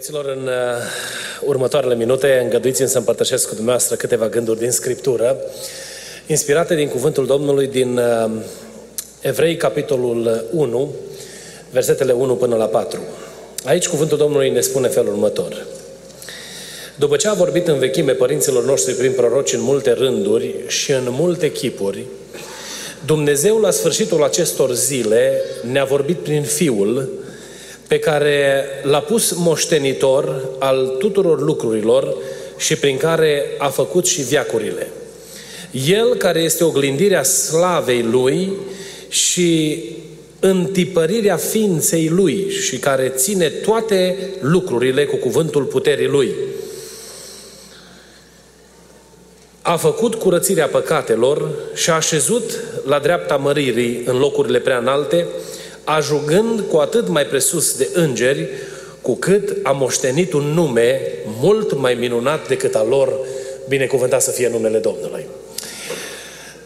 Preobiților, în uh, următoarele minute îngăduiți-mi să împărtășesc cu dumneavoastră câteva gânduri din Scriptură, inspirate din cuvântul Domnului din uh, Evrei, capitolul 1, versetele 1 până la 4. Aici cuvântul Domnului ne spune felul următor. După ce a vorbit în vechime părinților noștri prin proroci în multe rânduri și în multe chipuri, Dumnezeu la sfârșitul acestor zile ne-a vorbit prin Fiul, pe care l-a pus moștenitor al tuturor lucrurilor și prin care a făcut și viacurile. El care este oglindirea slavei Lui și întipărirea ființei Lui și care ține toate lucrurile cu cuvântul puterii Lui. A făcut curățirea păcatelor și a așezut la dreapta măririi în locurile prea înalte, ajungând cu atât mai presus de îngeri, cu cât a moștenit un nume mult mai minunat decât al lor, binecuvântat să fie numele Domnului.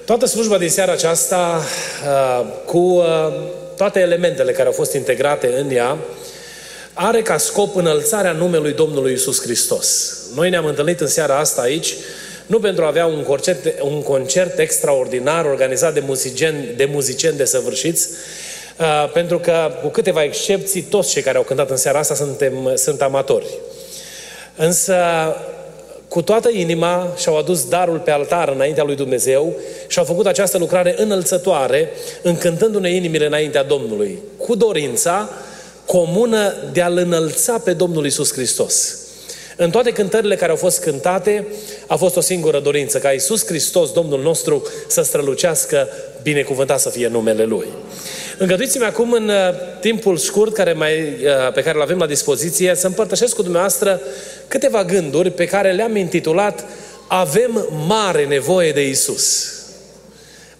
Toată slujba din seara aceasta, uh, cu uh, toate elementele care au fost integrate în ea, are ca scop înălțarea numelui Domnului Isus Hristos. Noi ne-am întâlnit în seara asta aici, nu pentru a avea un concert, un concert extraordinar organizat de muzicieni, de muzicieni desăvârșiți, Uh, pentru că, cu câteva excepții, toți cei care au cântat în seara asta suntem, sunt amatori. Însă, cu toată inima și-au adus darul pe altar înaintea lui Dumnezeu și au făcut această lucrare înălțătoare, încântându-ne inimile înaintea Domnului, cu dorința comună de a-L înălța pe Domnul Isus Hristos. În toate cântările care au fost cântate, a fost o singură dorință, ca Isus Hristos, Domnul nostru, să strălucească, binecuvântat să fie numele Lui. Îngăduiți-mi acum, în uh, timpul scurt care mai, uh, pe care îl avem la dispoziție, să împărtășesc cu dumneavoastră câteva gânduri pe care le-am intitulat Avem mare nevoie de Isus.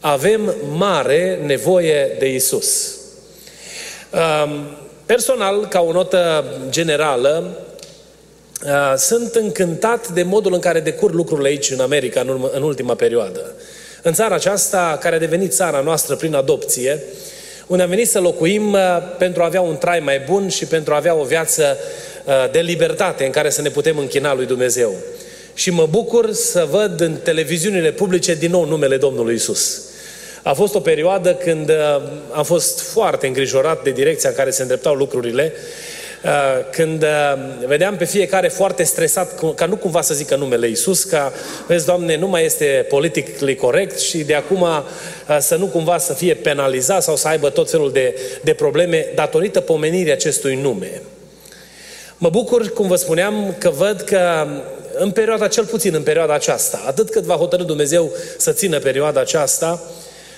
Avem mare nevoie de Isus. Um, personal, ca o notă generală, uh, sunt încântat de modul în care decur lucrurile aici în America în ultima perioadă. În țara aceasta, care a devenit țara noastră prin adopție, unde am venit să locuim uh, pentru a avea un trai mai bun și pentru a avea o viață uh, de libertate în care să ne putem închina lui Dumnezeu. Și mă bucur să văd în televiziunile publice din nou numele Domnului Isus. A fost o perioadă când uh, am fost foarte îngrijorat de direcția în care se îndreptau lucrurile Uh, când uh, vedeam pe fiecare foarte stresat, ca nu cumva să zică numele Isus, ca, vezi, Doamne, nu mai este politically corect și de acum uh, să nu cumva să fie penalizat sau să aibă tot felul de, de probleme datorită pomenirii acestui nume. Mă bucur, cum vă spuneam, că văd că în perioada, cel puțin în perioada aceasta, atât cât va hotărâ Dumnezeu să țină perioada aceasta,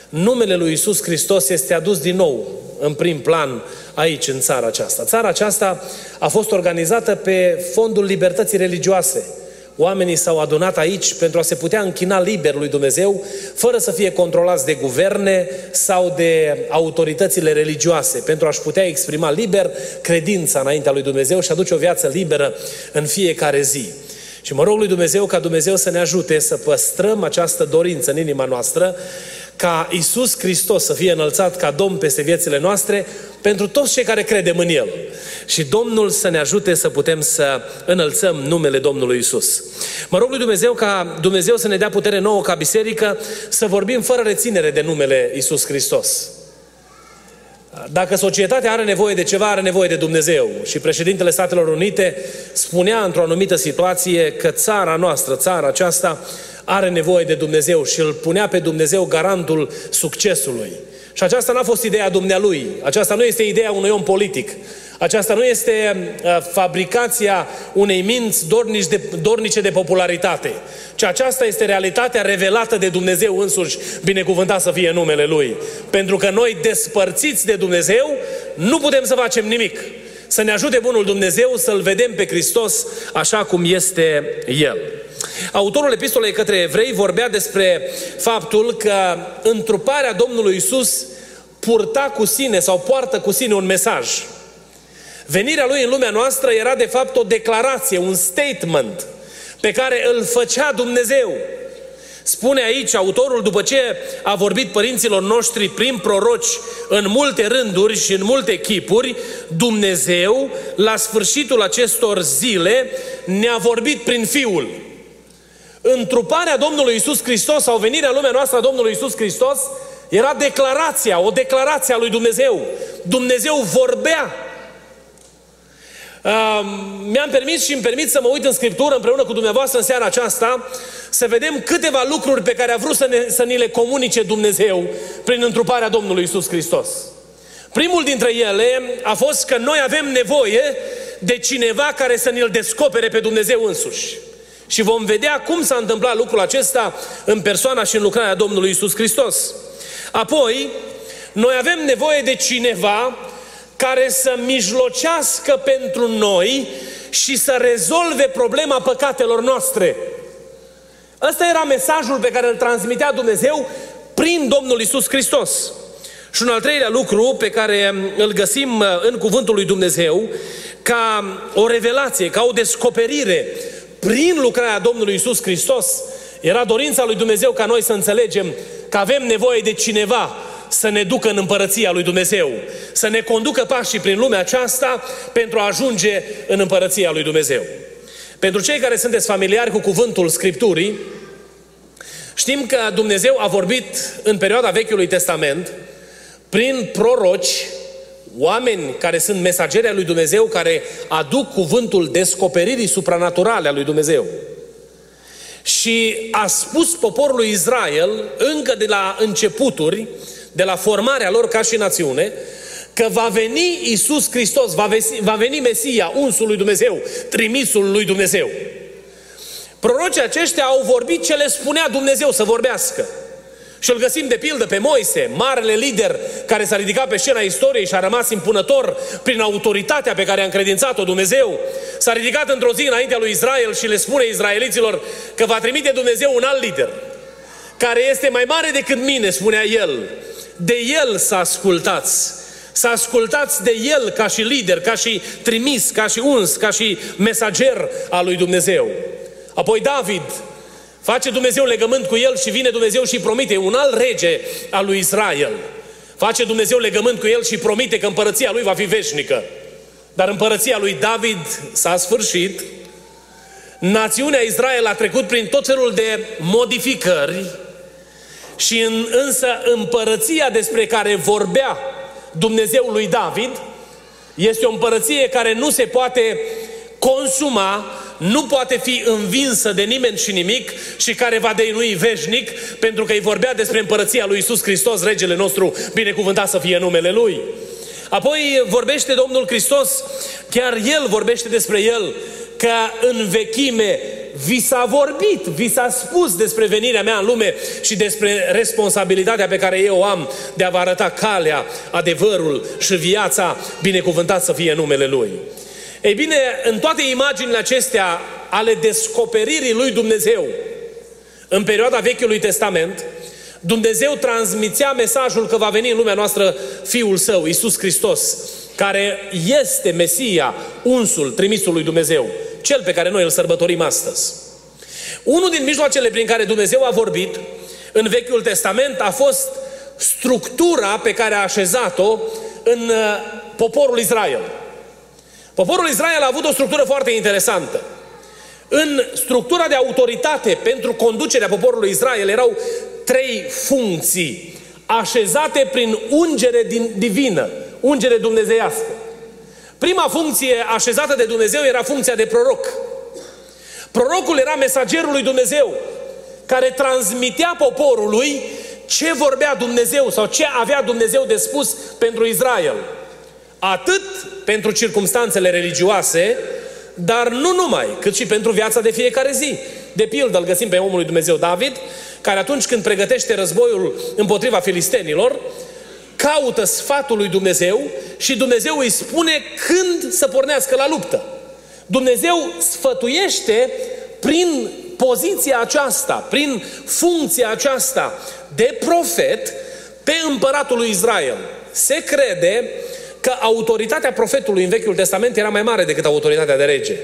numele lui Isus Hristos este adus din nou în prim plan aici, în țara aceasta. Țara aceasta a fost organizată pe fondul libertății religioase. Oamenii s-au adunat aici pentru a se putea închina liber lui Dumnezeu, fără să fie controlați de guverne sau de autoritățile religioase, pentru a-și putea exprima liber credința înaintea lui Dumnezeu și aduce o viață liberă în fiecare zi. Și mă rog lui Dumnezeu ca Dumnezeu să ne ajute să păstrăm această dorință în inima noastră ca Isus Hristos să fie înălțat ca Domn peste viețile noastre pentru toți cei care credem în El. Și Domnul să ne ajute să putem să înălțăm numele Domnului Isus. Mă rog lui Dumnezeu ca Dumnezeu să ne dea putere nouă ca biserică să vorbim fără reținere de numele Isus Hristos. Dacă societatea are nevoie de ceva, are nevoie de Dumnezeu. Și președintele Statelor Unite spunea într-o anumită situație că țara noastră, țara aceasta, are nevoie de Dumnezeu și îl punea pe Dumnezeu garantul succesului. Și aceasta n-a fost ideea dumnealui. Aceasta nu este ideea unui om politic. Aceasta nu este uh, fabricația unei minți dornici de, dornice de popularitate, ci aceasta este realitatea revelată de Dumnezeu însuși, binecuvântat să fie numele Lui. Pentru că noi, despărțiți de Dumnezeu, nu putem să facem nimic. să ne ajute Bunul Dumnezeu să-L vedem pe Hristos așa cum este El. Autorul epistolei către evrei vorbea despre faptul că întruparea Domnului Isus purta cu sine sau poartă cu sine un mesaj. Venirea lui în lumea noastră era de fapt o declarație, un statement pe care îl făcea Dumnezeu. Spune aici autorul, după ce a vorbit părinților noștri prin proroci în multe rânduri și în multe chipuri, Dumnezeu, la sfârșitul acestor zile, ne-a vorbit prin Fiul. Întruparea Domnului Isus Hristos sau venirea în lumea noastră a Domnului Isus Hristos era declarația, o declarație a lui Dumnezeu. Dumnezeu vorbea mi-am permis și îmi permit să mă uit în Scriptură împreună cu dumneavoastră în seara aceasta să vedem câteva lucruri pe care a vrut să, ne, să ni le comunice Dumnezeu prin întruparea Domnului Isus Hristos. Primul dintre ele a fost că noi avem nevoie de cineva care să ne-l descopere pe Dumnezeu însuși. Și vom vedea cum s-a întâmplat lucrul acesta în persoana și în lucrarea Domnului Isus Hristos. Apoi, noi avem nevoie de cineva care să mijlocească pentru noi și să rezolve problema păcatelor noastre. Ăsta era mesajul pe care îl transmitea Dumnezeu prin Domnul Isus Hristos. Și un al treilea lucru pe care îl găsim uh, în Cuvântul lui Dumnezeu, ca o revelație, ca o descoperire prin lucrarea Domnului Isus Hristos, era dorința lui Dumnezeu ca noi să înțelegem că avem nevoie de cineva să ne ducă în împărăția lui Dumnezeu, să ne conducă pașii prin lumea aceasta pentru a ajunge în împărăția lui Dumnezeu. Pentru cei care sunteți familiari cu cuvântul Scripturii, știm că Dumnezeu a vorbit în perioada Vechiului Testament prin proroci, oameni care sunt mesageri lui Dumnezeu, care aduc cuvântul descoperirii supranaturale a lui Dumnezeu. Și a spus poporului Israel, încă de la începuturi, de la formarea lor ca și națiune, că va veni Isus Hristos, va, veni, va veni Mesia, unsul lui Dumnezeu, trimisul lui Dumnezeu. Prorocii aceștia au vorbit ce le spunea Dumnezeu să vorbească. Și îl găsim de pildă pe Moise, marele lider care s-a ridicat pe scena istoriei și a rămas impunător prin autoritatea pe care a încredințat-o Dumnezeu. S-a ridicat într-o zi înaintea lui Israel și le spune izraeliților că va trimite Dumnezeu un alt lider, care este mai mare decât mine, spunea el, de El să ascultați. Să ascultați de El ca și lider, ca și trimis, ca și uns, ca și mesager al lui Dumnezeu. Apoi David face Dumnezeu legământ cu el și vine Dumnezeu și promite un alt rege al lui Israel. Face Dumnezeu legământ cu el și promite că împărăția lui va fi veșnică. Dar împărăția lui David s-a sfârșit. Națiunea Israel a trecut prin tot felul de modificări și în, însă împărăția despre care vorbea Dumnezeul lui David este o împărăție care nu se poate consuma, nu poate fi învinsă de nimeni și nimic și care va deinui veșnic, pentru că îi vorbea despre împărăția lui Isus Hristos, regele nostru, binecuvântat să fie numele Lui. Apoi vorbește Domnul Hristos, chiar El vorbește despre El, că în vechime vi s-a vorbit, vi s-a spus despre venirea mea în lume și despre responsabilitatea pe care eu am de a vă arăta calea, adevărul și viața, binecuvântat să fie numele Lui. Ei bine, în toate imaginile acestea ale descoperirii lui Dumnezeu, în perioada Vechiului Testament, Dumnezeu transmitea mesajul că va veni în lumea noastră Fiul Său, Isus Hristos, care este Mesia, unsul, trimisul lui Dumnezeu cel pe care noi îl sărbătorim astăzi. Unul din mijloacele prin care Dumnezeu a vorbit în Vechiul Testament a fost structura pe care a așezat-o în uh, poporul Israel. Poporul Israel a avut o structură foarte interesantă. În structura de autoritate pentru conducerea poporului Israel erau trei funcții așezate prin ungere din, divină, ungere dumnezeiască. Prima funcție așezată de Dumnezeu era funcția de proroc. Prorocul era mesagerul lui Dumnezeu, care transmitea poporului ce vorbea Dumnezeu sau ce avea Dumnezeu de spus pentru Israel. Atât pentru circumstanțele religioase, dar nu numai, cât și pentru viața de fiecare zi. De pildă îl găsim pe omul lui Dumnezeu David, care atunci când pregătește războiul împotriva filistenilor, caută sfatul lui Dumnezeu și Dumnezeu îi spune când să pornească la luptă. Dumnezeu sfătuiește prin poziția aceasta, prin funcția aceasta de profet pe împăratul lui Israel. Se crede că autoritatea profetului în Vechiul Testament era mai mare decât autoritatea de rege.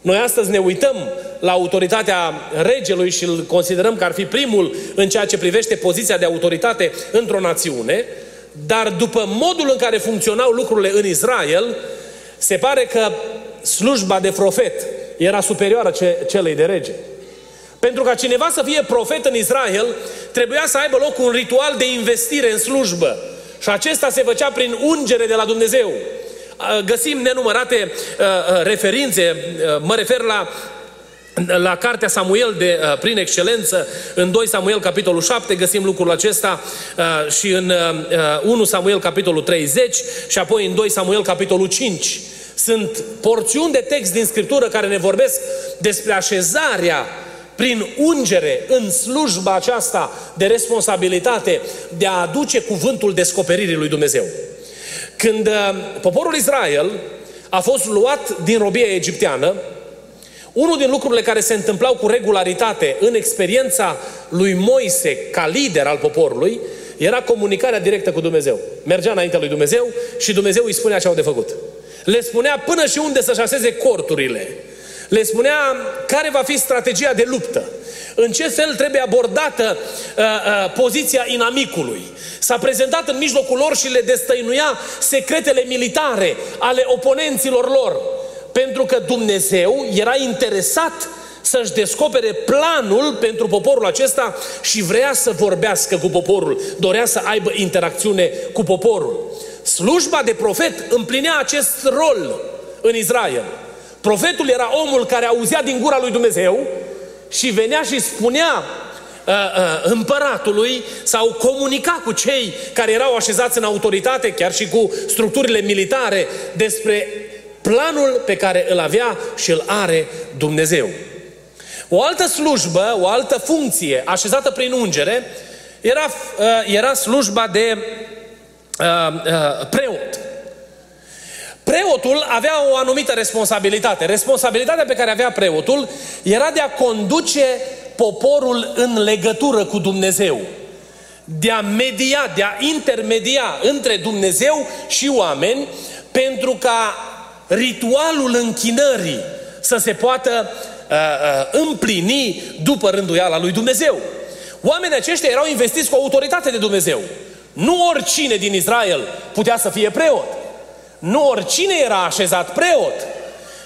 Noi astăzi ne uităm la autoritatea regelui și îl considerăm că ar fi primul în ceea ce privește poziția de autoritate într-o națiune, dar după modul în care funcționau lucrurile în Israel, se pare că slujba de profet era superioară celei de rege. Pentru ca cineva să fie profet în Israel, trebuia să aibă loc un ritual de investire în slujbă. Și acesta se făcea prin ungere de la Dumnezeu. Găsim nenumărate referințe, mă refer la la cartea Samuel de uh, prin excelență, în 2 Samuel capitolul 7 găsim lucrul acesta uh, și în uh, 1 Samuel capitolul 30 și apoi în 2 Samuel capitolul 5. Sunt porțiuni de text din Scriptură care ne vorbesc despre așezarea prin ungere în slujba aceasta de responsabilitate de a aduce cuvântul descoperirii lui Dumnezeu. Când uh, poporul Israel a fost luat din robia egipteană, unul din lucrurile care se întâmplau cu regularitate în experiența lui Moise ca lider al poporului era comunicarea directă cu Dumnezeu. Mergea înaintea lui Dumnezeu și Dumnezeu îi spunea ce au de făcut. Le spunea până și unde să-și șaseze corturile. Le spunea care va fi strategia de luptă. În ce fel trebuie abordată uh, uh, poziția inamicului. S-a prezentat în mijlocul lor și le destăinuia secretele militare ale oponenților lor. Pentru că Dumnezeu era interesat să-și descopere planul pentru poporul acesta și vrea să vorbească cu poporul, dorea să aibă interacțiune cu poporul. Slujba de profet împlinea acest rol în Israel. Profetul era omul care auzea din gura lui Dumnezeu și venea și spunea uh, uh, împăratului sau comunica cu cei care erau așezați în autoritate, chiar și cu structurile militare, despre planul pe care îl avea și îl are Dumnezeu. O altă slujbă, o altă funcție așezată prin ungere era, uh, era slujba de uh, uh, preot. Preotul avea o anumită responsabilitate. Responsabilitatea pe care avea preotul era de a conduce poporul în legătură cu Dumnezeu. De a media, de a intermedia între Dumnezeu și oameni pentru ca ritualul închinării să se poată uh, uh, împlini după rânduiala lui Dumnezeu. Oamenii aceștia erau investiți cu autoritate de Dumnezeu. Nu oricine din Israel putea să fie preot. Nu oricine era așezat preot,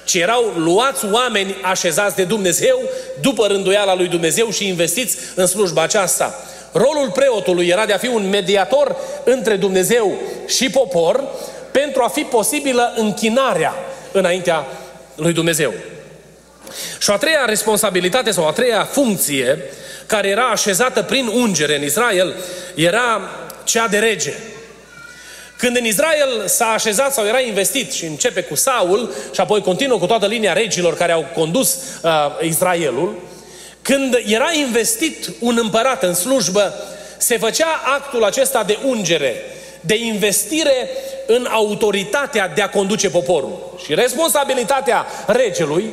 ci erau luați oameni așezați de Dumnezeu după rânduiala lui Dumnezeu și investiți în slujba aceasta. Rolul preotului era de a fi un mediator între Dumnezeu și popor pentru a fi posibilă închinarea înaintea lui Dumnezeu. Și a treia responsabilitate sau a treia funcție care era așezată prin ungere în Israel era cea de rege. Când în Israel s-a așezat sau era investit și începe cu Saul și apoi continuă cu toată linia regilor care au condus uh, Israelul, când era investit un împărat în slujbă, se făcea actul acesta de ungere, de investire în autoritatea de a conduce poporul. Și responsabilitatea regelui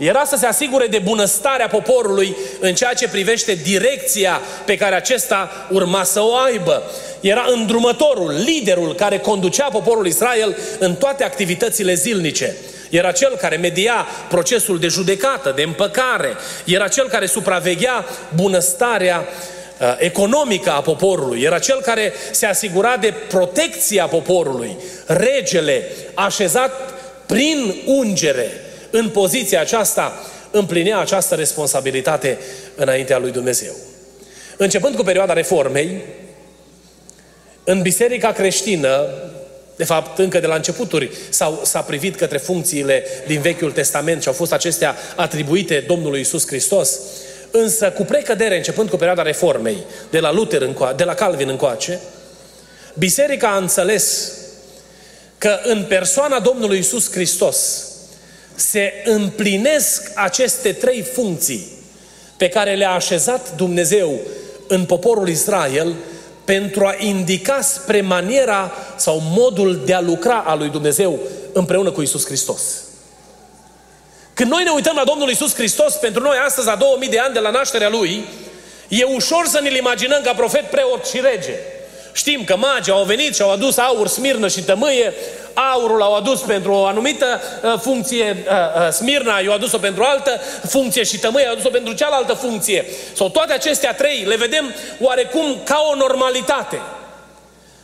era să se asigure de bunăstarea poporului în ceea ce privește direcția pe care acesta urma să o aibă. Era îndrumătorul, liderul care conducea poporul Israel în toate activitățile zilnice. Era cel care media procesul de judecată, de împăcare. Era cel care supraveghea bunăstarea uh, economică a poporului. Era cel care se asigura de protecția poporului. Regele, așezat prin ungere, în poziția aceasta, împlinea această responsabilitate înaintea lui Dumnezeu. Începând cu perioada reformei, în biserica creștină, de fapt, încă de la începuturi s-au, s-a privit către funcțiile din Vechiul Testament și au fost acestea atribuite Domnului Isus Hristos. Însă, cu precădere, începând cu perioada reformei, de la Luther încoace, de la Calvin încoace, biserica a înțeles că în persoana Domnului Isus Hristos se împlinesc aceste trei funcții pe care le-a așezat Dumnezeu în poporul Israel pentru a indica spre maniera sau modul de a lucra a lui Dumnezeu împreună cu Isus Hristos. Când noi ne uităm la Domnul Isus Hristos, pentru noi astăzi, la 2000 de ani de la nașterea Lui, e ușor să ne-L imaginăm ca profet, preot și rege. Știm că magii au venit și au adus aur, smirnă și tămâie, aurul au adus pentru o anumită uh, funcție, uh, uh, smirna i-au adus-o pentru o altă funcție și tămâie au adus-o pentru cealaltă funcție. Sau toate acestea trei le vedem oarecum ca o normalitate.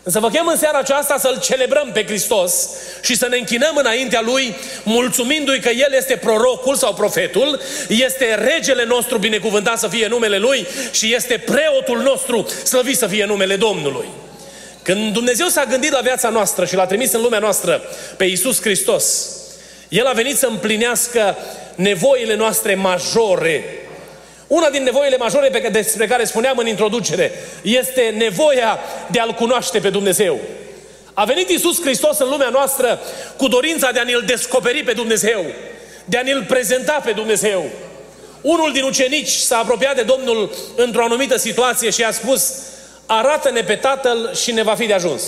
Însă vă chem în seara aceasta să-L celebrăm pe Hristos și să ne închinăm înaintea Lui, mulțumindu-i că El este prorocul sau profetul, este regele nostru, binecuvântat să fie numele Lui și este preotul nostru, slăvit să fie numele Domnului. Când Dumnezeu s-a gândit la viața noastră și l-a trimis în lumea noastră pe Iisus Hristos, El a venit să împlinească nevoile noastre majore. Una din nevoile majore pe care, despre care spuneam în introducere este nevoia de a-L cunoaște pe Dumnezeu. A venit Iisus Hristos în lumea noastră cu dorința de a ne-L descoperi pe Dumnezeu, de a ne-L prezenta pe Dumnezeu. Unul din ucenici s-a apropiat de Domnul într-o anumită situație și a spus, arată-ne pe Tatăl și ne va fi de ajuns.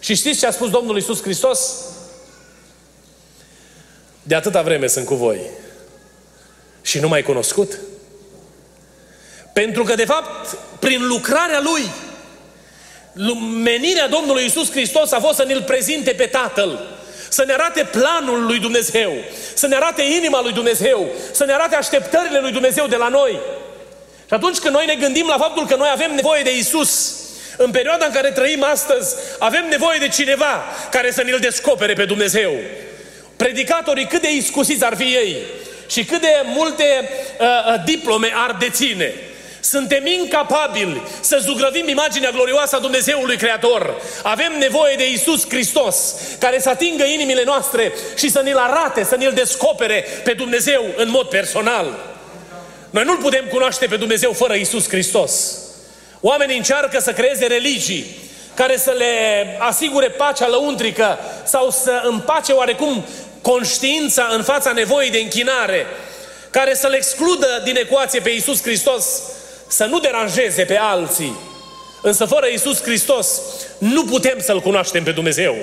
Și știți ce a spus Domnul Iisus Hristos? De atâta vreme sunt cu voi. Și nu mai cunoscut? Pentru că, de fapt, prin lucrarea Lui, menirea Domnului Iisus Hristos a fost să ne-L prezinte pe Tatăl, să ne arate planul lui Dumnezeu, să ne arate inima lui Dumnezeu, să ne arate așteptările lui Dumnezeu de la noi. Și atunci când noi ne gândim la faptul că noi avem nevoie de Isus, în perioada în care trăim astăzi, avem nevoie de cineva care să ne-L descopere pe Dumnezeu. Predicatorii, cât de iscusiți ar fi ei și cât de multe uh, uh, diplome ar deține, suntem incapabili să zugrăvim imaginea glorioasă a Dumnezeului Creator. Avem nevoie de Isus Hristos, care să atingă inimile noastre și să ne-L arate, să ne-L descopere pe Dumnezeu în mod personal. Noi nu-L putem cunoaște pe Dumnezeu fără Isus Hristos. Oamenii încearcă să creeze religii care să le asigure pacea lăuntrică sau să împace oarecum conștiința în fața nevoii de închinare, care să le excludă din ecuație pe Iisus Hristos, să nu deranjeze pe alții. Însă fără Iisus Hristos nu putem să-L cunoaștem pe Dumnezeu.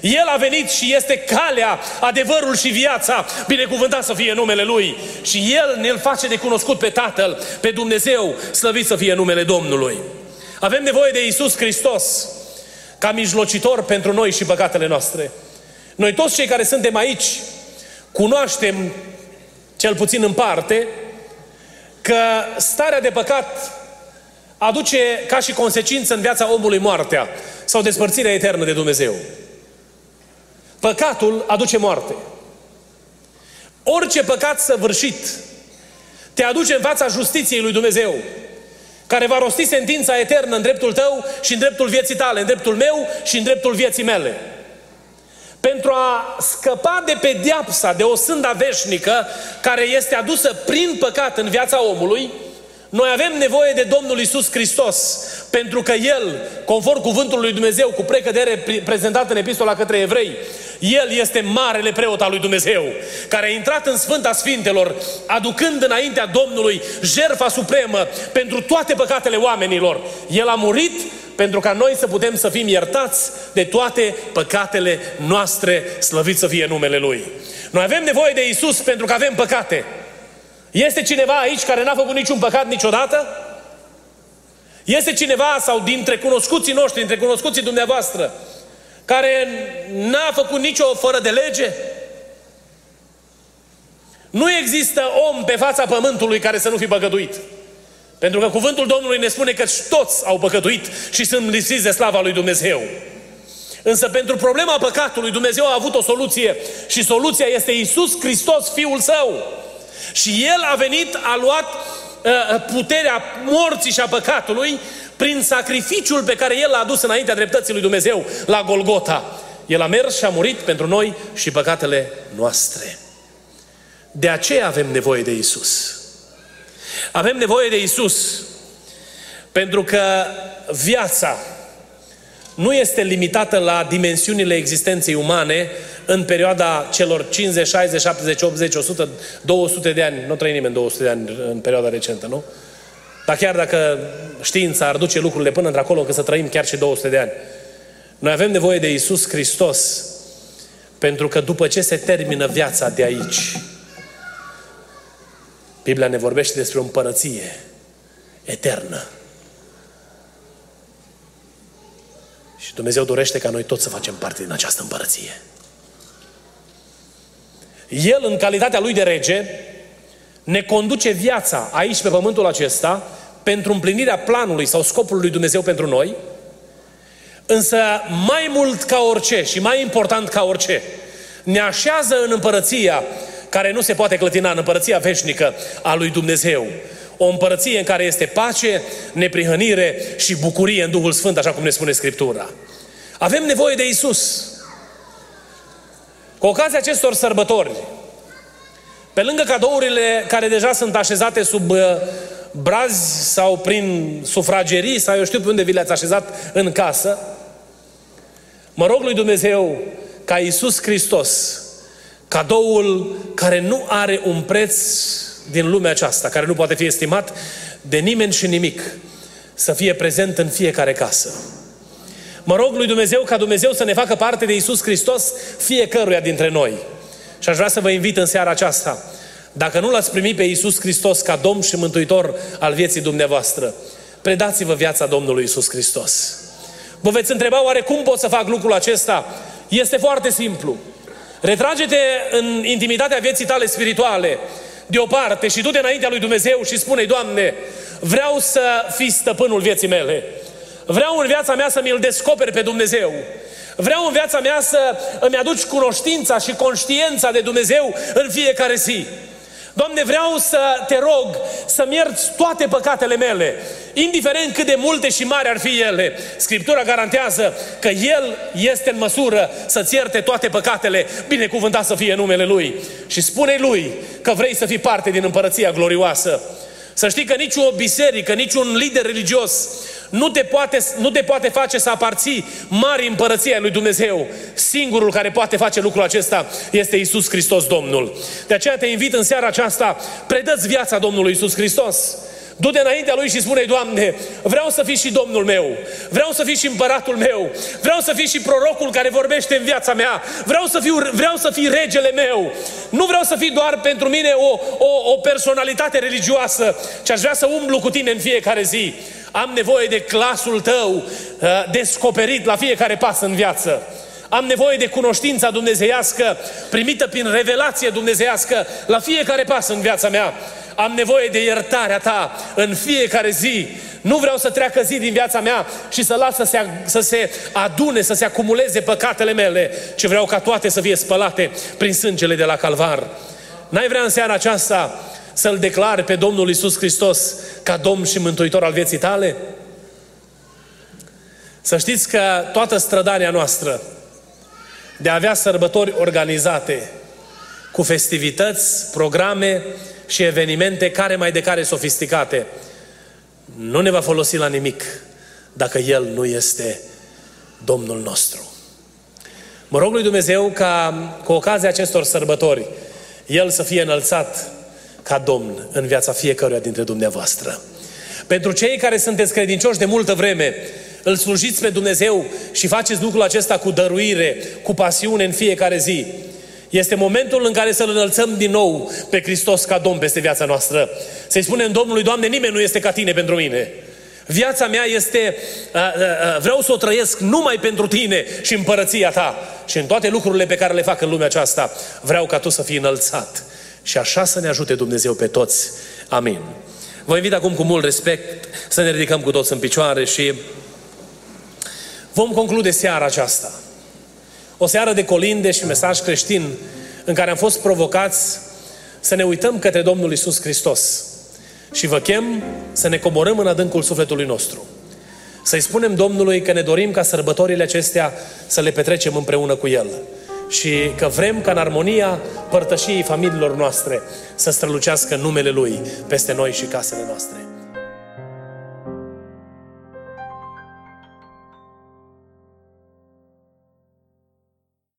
El a venit și este calea, adevărul și viața, binecuvântat să fie numele Lui. Și El ne-L face de cunoscut pe Tatăl, pe Dumnezeu, slăvit să fie numele Domnului. Avem nevoie de Isus Hristos ca mijlocitor pentru noi și păcatele noastre. Noi toți cei care suntem aici cunoaștem, cel puțin în parte, că starea de păcat aduce ca și consecință în viața omului moartea sau despărțirea eternă de Dumnezeu. Păcatul aduce moarte. Orice păcat săvârșit te aduce în fața justiției lui Dumnezeu, care va rosti sentința eternă în dreptul tău și în dreptul vieții tale, în dreptul meu și în dreptul vieții mele. Pentru a scăpa de pediapsa, de o sânda veșnică care este adusă prin păcat în viața omului, noi avem nevoie de Domnul Isus Hristos, pentru că El, conform cuvântului lui Dumnezeu, cu precădere prezentată în epistola către evrei, El este marele preot al lui Dumnezeu, care a intrat în Sfânta Sfintelor, aducând înaintea Domnului jerfa supremă pentru toate păcatele oamenilor. El a murit pentru ca noi să putem să fim iertați de toate păcatele noastre, slăvit să fie numele Lui. Noi avem nevoie de Isus pentru că avem păcate. Este cineva aici care n-a făcut niciun păcat niciodată? Este cineva sau dintre cunoscuții noștri, dintre cunoscuții dumneavoastră, care n-a făcut nicio fără de lege? Nu există om pe fața pământului care să nu fi păcătuit. Pentru că cuvântul Domnului ne spune că toți au păcătuit și sunt lipsiți de slava lui Dumnezeu. Însă pentru problema păcatului Dumnezeu a avut o soluție și soluția este Isus Hristos, Fiul Său. Și El a venit, a luat uh, puterea morții și a păcatului prin sacrificiul pe care El l-a adus înaintea dreptății lui Dumnezeu la Golgota. El a mers și a murit pentru noi și păcatele noastre. De aceea avem nevoie de Isus. Avem nevoie de Isus pentru că viața nu este limitată la dimensiunile existenței umane în perioada celor 50, 60, 70, 80, 100, 200 de ani. Nu trăi nimeni 200 de ani în perioada recentă, nu? Dar chiar dacă știința ar duce lucrurile până într-acolo încât să trăim chiar și 200 de ani. Noi avem nevoie de Isus Hristos pentru că după ce se termină viața de aici, Biblia ne vorbește despre o împărăție eternă. Și Dumnezeu dorește ca noi toți să facem parte din această împărăție. El, în calitatea lui de rege, ne conduce viața aici pe pământul acesta pentru împlinirea planului sau scopului lui Dumnezeu pentru noi, însă mai mult ca orice și mai important ca orice, ne așează în împărăția care nu se poate clătina, în împărăția veșnică a lui Dumnezeu. O împărăție în care este pace, neprihănire și bucurie în Duhul Sfânt, așa cum ne spune Scriptura. Avem nevoie de Isus. Cu ocazia acestor sărbători, pe lângă cadourile care deja sunt așezate sub uh, brazi sau prin sufragerii sau eu știu pe unde vi le-ați așezat în casă, mă rog lui Dumnezeu ca Iisus Hristos, cadoul care nu are un preț din lumea aceasta, care nu poate fi estimat de nimeni și nimic, să fie prezent în fiecare casă. Mă rog lui Dumnezeu ca Dumnezeu să ne facă parte de Iisus Hristos fiecăruia dintre noi. Și aș vrea să vă invit în seara aceasta, dacă nu l-ați primit pe Iisus Hristos ca Domn și Mântuitor al vieții dumneavoastră, predați-vă viața Domnului Iisus Hristos. Vă veți întreba oare cum pot să fac lucrul acesta? Este foarte simplu. Retrage-te în intimitatea vieții tale spirituale, deoparte și du-te înaintea lui Dumnezeu și spune Doamne, vreau să fii stăpânul vieții mele. Vreau în viața mea să mi-l descoperi pe Dumnezeu. Vreau în viața mea să îmi aduci cunoștința și conștiența de Dumnezeu în fiecare zi. Doamne, vreau să te rog să-mi ierți toate păcatele mele, indiferent cât de multe și mari ar fi ele. Scriptura garantează că El este în măsură să-ți ierte toate păcatele, binecuvântat să fie numele Lui. Și spune Lui că vrei să fii parte din împărăția glorioasă. Să știi că nici o biserică, nici un lider religios nu te, poate, nu te poate face să aparții mari împărăția lui Dumnezeu. Singurul care poate face lucrul acesta este Isus Hristos Domnul. De aceea te invit în seara aceasta, predă-ți viața Domnului Isus Hristos. Du-te înaintea Lui și spune Doamne, vreau să fii și Domnul meu, vreau să fii și împăratul meu, vreau să fii și prorocul care vorbește în viața mea, vreau să, fiu, vreau să fii regele meu. Nu vreau să fii doar pentru mine o, o, o personalitate religioasă, ci aș vrea să umblu cu tine în fiecare zi. Am nevoie de clasul tău uh, descoperit la fiecare pas în viață. Am nevoie de cunoștința dumnezeiască primită prin revelație dumnezeiască la fiecare pas în viața mea. Am nevoie de iertarea ta în fiecare zi. Nu vreau să treacă zi din viața mea și să las să se, să se adune, să se acumuleze păcatele mele, ci vreau ca toate să fie spălate prin sângele de la calvar. N-ai vrea în seara aceasta să-L declare pe Domnul Isus Hristos ca Domn și Mântuitor al vieții tale? Să știți că toată strădania noastră de a avea sărbători organizate cu festivități, programe și evenimente care mai de care sofisticate, nu ne va folosi la nimic dacă El nu este Domnul nostru. Mă rog lui Dumnezeu ca cu ocazia acestor sărbători El să fie înălțat ca Domn în viața fiecăruia dintre dumneavoastră. Pentru cei care sunteți credincioși de multă vreme, îl slujiți pe Dumnezeu și faceți lucrul acesta cu dăruire, cu pasiune în fiecare zi. Este momentul în care să-L înălțăm din nou pe Hristos ca Domn peste viața noastră. Să-i spunem Domnului, Doamne, nimeni nu este ca Tine pentru mine. Viața mea este, vreau să o trăiesc numai pentru Tine și împărăția Ta. Și în toate lucrurile pe care le fac în lumea aceasta, vreau ca Tu să fii înălțat. Și așa să ne ajute Dumnezeu pe toți. Amin. Vă invit acum cu mult respect să ne ridicăm cu toți în picioare și vom conclude seara aceasta. O seară de colinde și mesaj creștin în care am fost provocați să ne uităm către Domnul Isus Hristos. Și vă chem să ne coborâm în adâncul sufletului nostru. Să-i spunem Domnului că ne dorim ca sărbătorile acestea să le petrecem împreună cu El și că vrem ca în armonia părtășiei familiilor noastre să strălucească numele Lui peste noi și casele noastre.